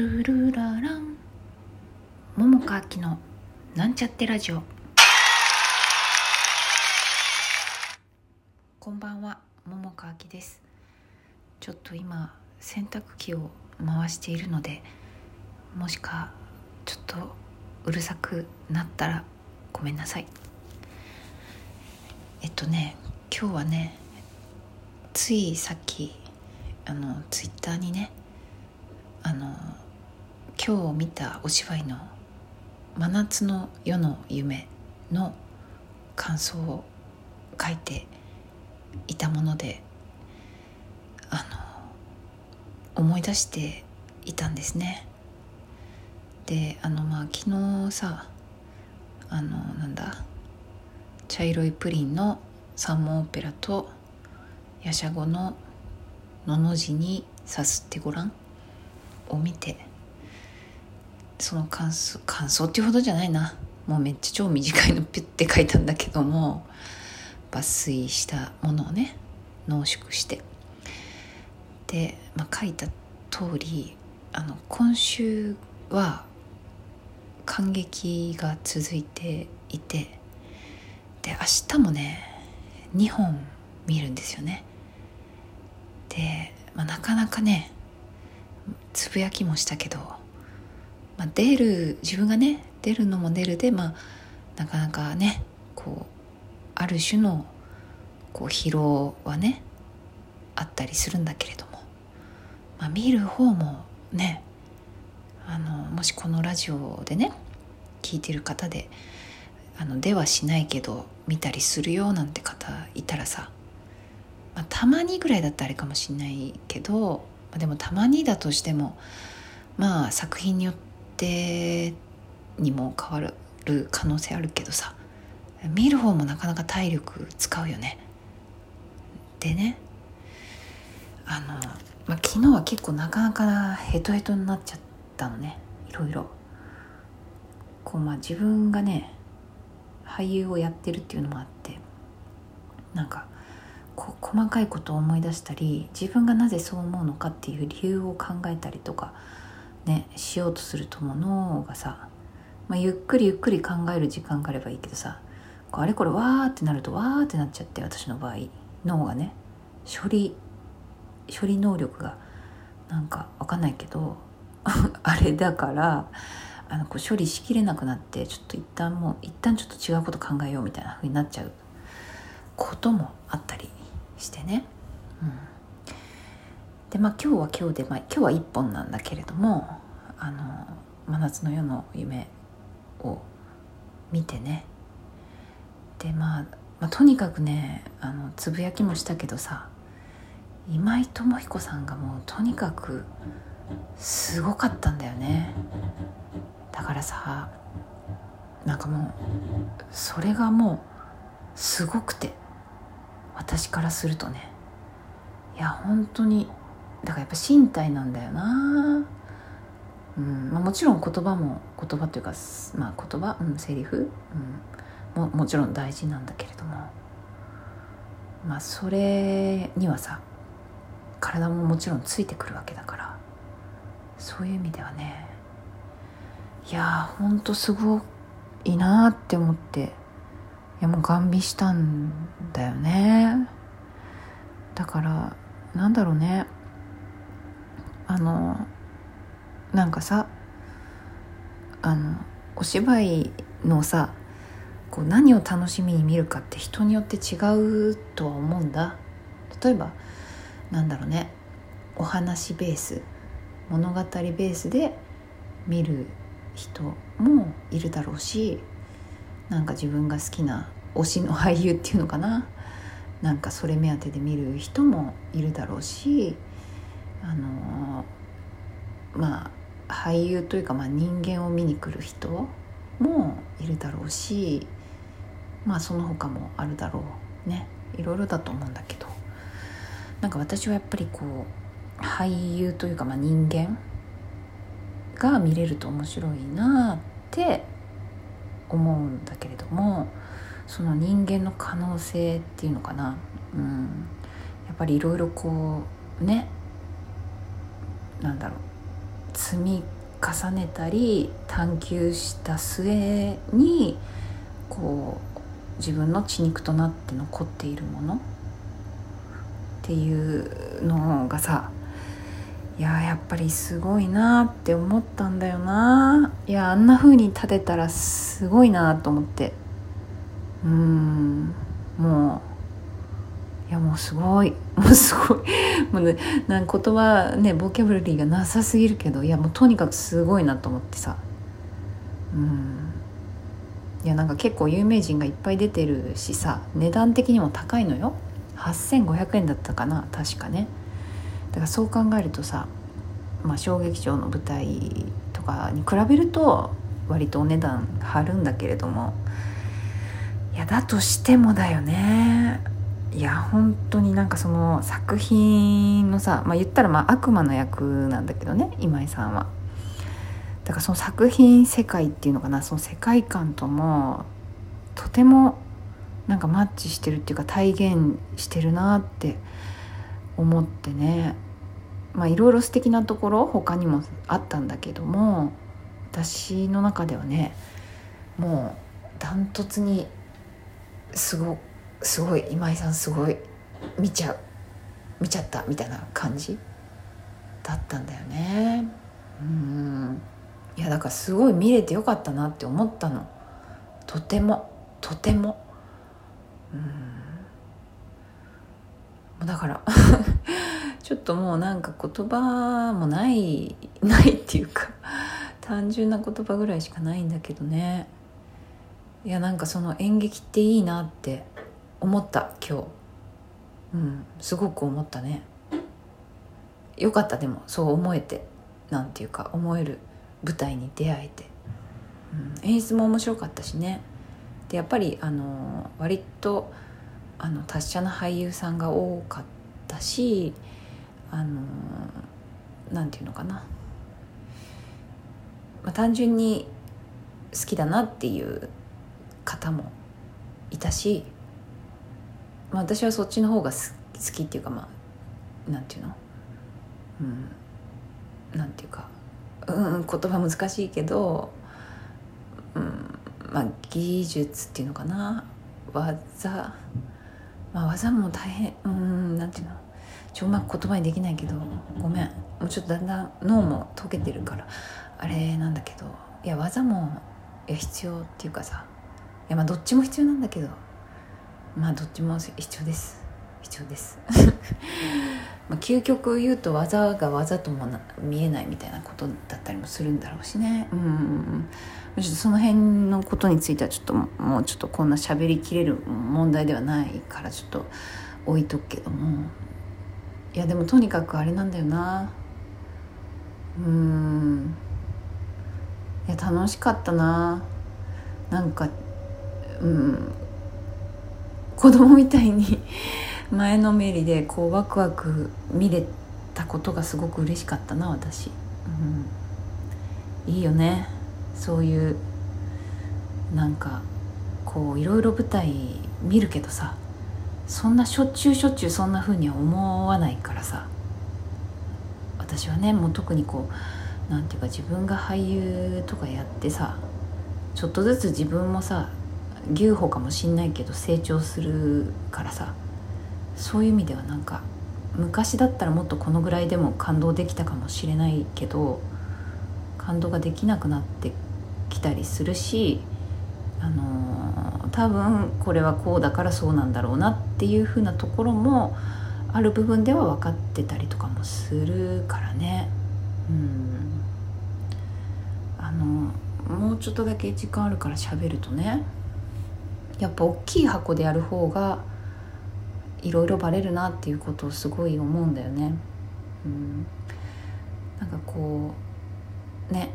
トゥルララン。桃佳明のなんちゃってラジオ。こんばんは。桃佳明です。ちょっと今洗濯機を回しているのでもしかちょっとうるさくなったらごめんなさい。えっとね今日はねついさっきあのツイッターにねあの今日見たお芝居の「真夏の夜の夢」の感想を書いていたものであの思い出していたんですね。であのまあ昨日さあのなんだ茶色いプリンの三文オペラとヤシャゴの「のの字にさすってごらん」を見てその感想感想っていうほどじゃないな。もうめっちゃ超短いのピュッて書いたんだけども抜粋したものをね濃縮して。で、まあ、書いた通りあの今週は感激が続いていてで明日もね2本見るんですよね。で、まあ、なかなかねつぶやきもしたけど、まあ、出る自分がね出るのも出るで、まあ、なかなかねこうある種のこう疲労はねあったりするんだけれども、まあ、見る方もねあのもしこのラジオでね聞いてる方であのではしないけど見たりするよなんて方いたらさ、まあ、たまにぐらいだったらあれかもしんないけどまあ、でもたまにだとしてもまあ作品によってにも変わる可能性あるけどさ見る方もなかなか体力使うよね。でねあの、まあ、昨日は結構なかなかヘトヘトになっちゃったのねいろいろ。こうまあ自分がね俳優をやってるっていうのもあってなんかこう細かいことを思い出したり自分がなぜそう思うのかっていう理由を考えたりとかねしようとするとも脳がさ、まあ、ゆっくりゆっくり考える時間があればいいけどさあれこれわーってなるとわーってなっちゃって私の場合脳がね処理処理能力がなんかわかんないけど あれだからあのこう処理しきれなくなってちょっと一旦もう一旦ちょっと違うこと考えようみたいな風になっちゃうこともあったりしてね、うん、でまあ今日は今日で、まあ、今日は1本なんだけれども「あの真夏の夜の夢」を見てね。で、まあ、まあとにかくねあのつぶやきもしたけどさ今井智彦さんがもうとにかくすごかったんだよね。だからさなんかもうそれがもうすごくて私からするとね。いや本当にだからやっぱ身体なんだよな。うんまあ、もちろん言葉も言葉というか、まあ、言葉、うん、セリフ、うん、ももちろん大事なんだけれども。まあそれにはさ体ももちろんついてくるわけだから。そういう意味ではね。いやほんとすごいなって思って。いやもうガン見したんだよね。だからなんだろうね。あのなんかさあのお芝居のさこう何を楽しみに見るかって人によって違うとは思うんだ。例えばなんだろうね。お話ベース物語ベースで見る人もいるだろうしなんか自分が好きな推しの俳優っていうのかな。なんかそれ目当てで見る人もいるだろうしあのまあ俳優というか、まあ、人間を見に来る人もいるだろうしまあその他もあるだろうね。いろいろだと思うんだけど。なんか私はやっぱりこう俳優というか、まあ、人間が見れると面白いなって思うんだけれどもその人間の可能性っていうのかな、うん、やっぱりいろいろこうねなんだろう積み重ねたり探求した末にこう自分の血肉となって残っているものっていうのがさいややっぱりすごいなって思ったんだよないやあんな風に立てたらすごいなと思って。うん。もういや もうすごい。もうすごい。もう、ね、なん言葉ねボキャブラリーがなさすぎるけどいやもうとにかくすごいなと思ってさ。うん。いやなんか結構有名人がいっぱい出てるしさ値段的にも高いのよ。8500円だったかな確かね。だからそう考えるとさ、まあ、小劇場の舞台とかに比べると割とお値段張るんだけれども。いやだとしてもだよね。いや本当になんかその作品のさ、まあ、言ったらまあ悪魔の役なんだけどね今井さんは。だからその作品世界っていうのかなその世界観ともとてもなんかマッチしてるっていうか体現してるなって思ってねまあいろいろ素敵なところ他にもあったんだけども私の中ではねもうダントツにすごくすごい今井さんすごい見ちゃう見ちゃったみたいな感じ？だったんだよね。うん。いやだからすごい見れてよかったなって思ったの。とてもとても。うん。だから ちょっともうなんか言葉もないないっていうか単純な言葉ぐらいしかないんだけどね。いやなんかその演劇っていいなって思った今日。うんすごく思ったね。よかったでもそう思えてなんていうか思える舞台に出会えて、うん、演出も面白かったしね。でやっぱりあの割とあの達者な俳優さんが多かったしあのなんていうのかな、まあ、単純に好きだなっていう方もいたし、まあ、私はそっちの方が好きっていうかまあなんていうの？うんなんていうかうん言葉難しいけど、うんまあ、技術っていうのかな？技、まあ、技も大変うんなんていうの？ちょうまく言葉にできないけどごめん。もうちょっとだんだん脳も溶けてるからあれなんだけどいや技もいや必要っていうかさいやまあどっちも必要なんだけどまあどっちも必要です。必要です。まあ究極言うと技が技とも見えないみたいなことだったりもするんだろうしね。うん。ちょっとその辺のことについてはちょっともうちょっとこんな喋りきれる問題ではないからちょっと置いとくけども。いやでもとにかくあれなんだよな。うん。いや楽しかったな。なんかうん。子供みたいに 前のめりでこうワクワク見れたことがすごく嬉しかったな私、うん、いいよね。そういうなんかこういろいろ舞台見るけどさそんなしょっちゅうしょっちゅうそんな風には思わないからさ私はねもう特にこうなんていうか自分が俳優とかやってさちょっとずつ自分もさ牛歩かもしんないけど成長するからさ。そういう意味ではなんか昔だったらもっとこのぐらいでも感動できたかもしれないけど感動ができなくなってきたりするしあの多分これはこうだからそうなんだろうなっていうふうなところもある部分では分かってたりとかもするからね。うん。あのもうちょっとだけ時間あるから喋るとね。やっぱ大きい箱でやる方がいろいろバレるなっていうことをすごい思うんだよね。うん、なんかこうね、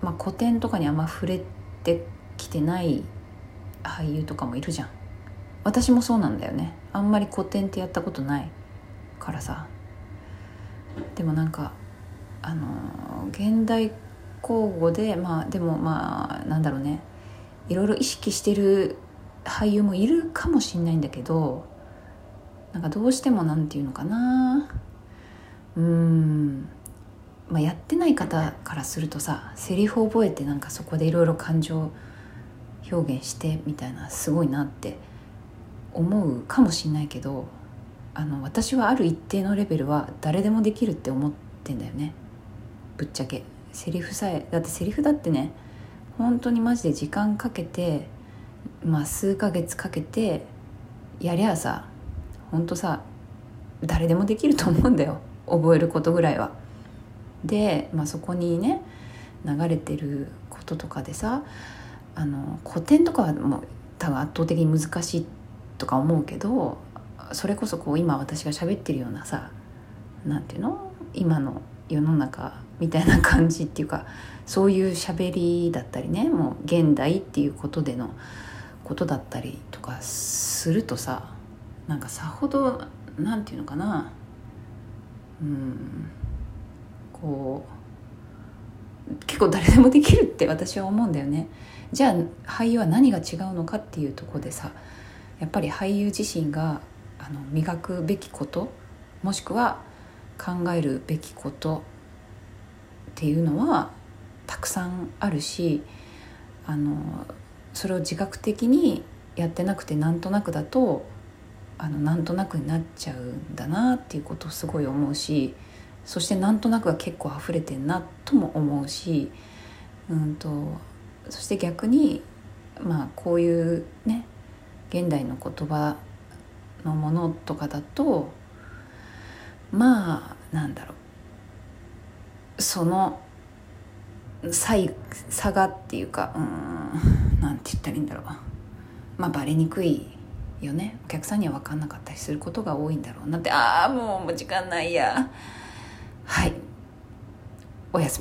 まあ、古典とかにあんま触れてきてない俳優とかもいるじゃん。私もそうなんだよね。あんまり古典ってやったことないからさ。でもなんかあの現代交互でまあでもまあなんだろうねいろいろ意識してる俳優もいるかもしんないんだけどなんかどうしても何て言うのかな。うーん。まあ、やってない方からするとさセリフ覚えてなんかそこでいろいろ感情表現してみたいなすごいなって思うかもしんないけどあの私はある一定のレベルは誰でもできるって思ってんだよね。ぶっちゃけ。セリフさえだってセリフだってね本当にマジで時間かけてまあ数ヶ月かけてやりゃあさ本当さ誰でもできると思うんだよ覚えることぐらいは。で、まあ、そこにね流れてることとかでさあの古典とかはもう多分圧倒的に難しいとか思うけどそれこそこう今私が喋ってるようなさなんていうの？今の世の中みたいな感じっていうかそういう喋りだったりねもう現代っていうことでのことだったりとかするとさなんかさほどなんていうのかなうんこう結構誰でもできるって私は思うんだよね。じゃあ俳優は何が違うのかっていうとこでさやっぱり俳優自身があの磨くべきこともしくは考えるべきことっていうのはたくさんあるしあのそれを自覚的にやってなくてなんとなくだとあのなんとなくになっちゃうんだなっていうことをすごい思うしそしてなんとなくが結構溢れてんなとも思うし、うんと、そして逆にまあこういうね現代の言葉のものとかだとまあなんだろう。その差差がっていうかうん。なんて言ったらいいんだろう。まあバレにくいよね。お客さんには分かんなかったりすることが多いんだろうなって。ああもう時間ないや。はい。おやすみ。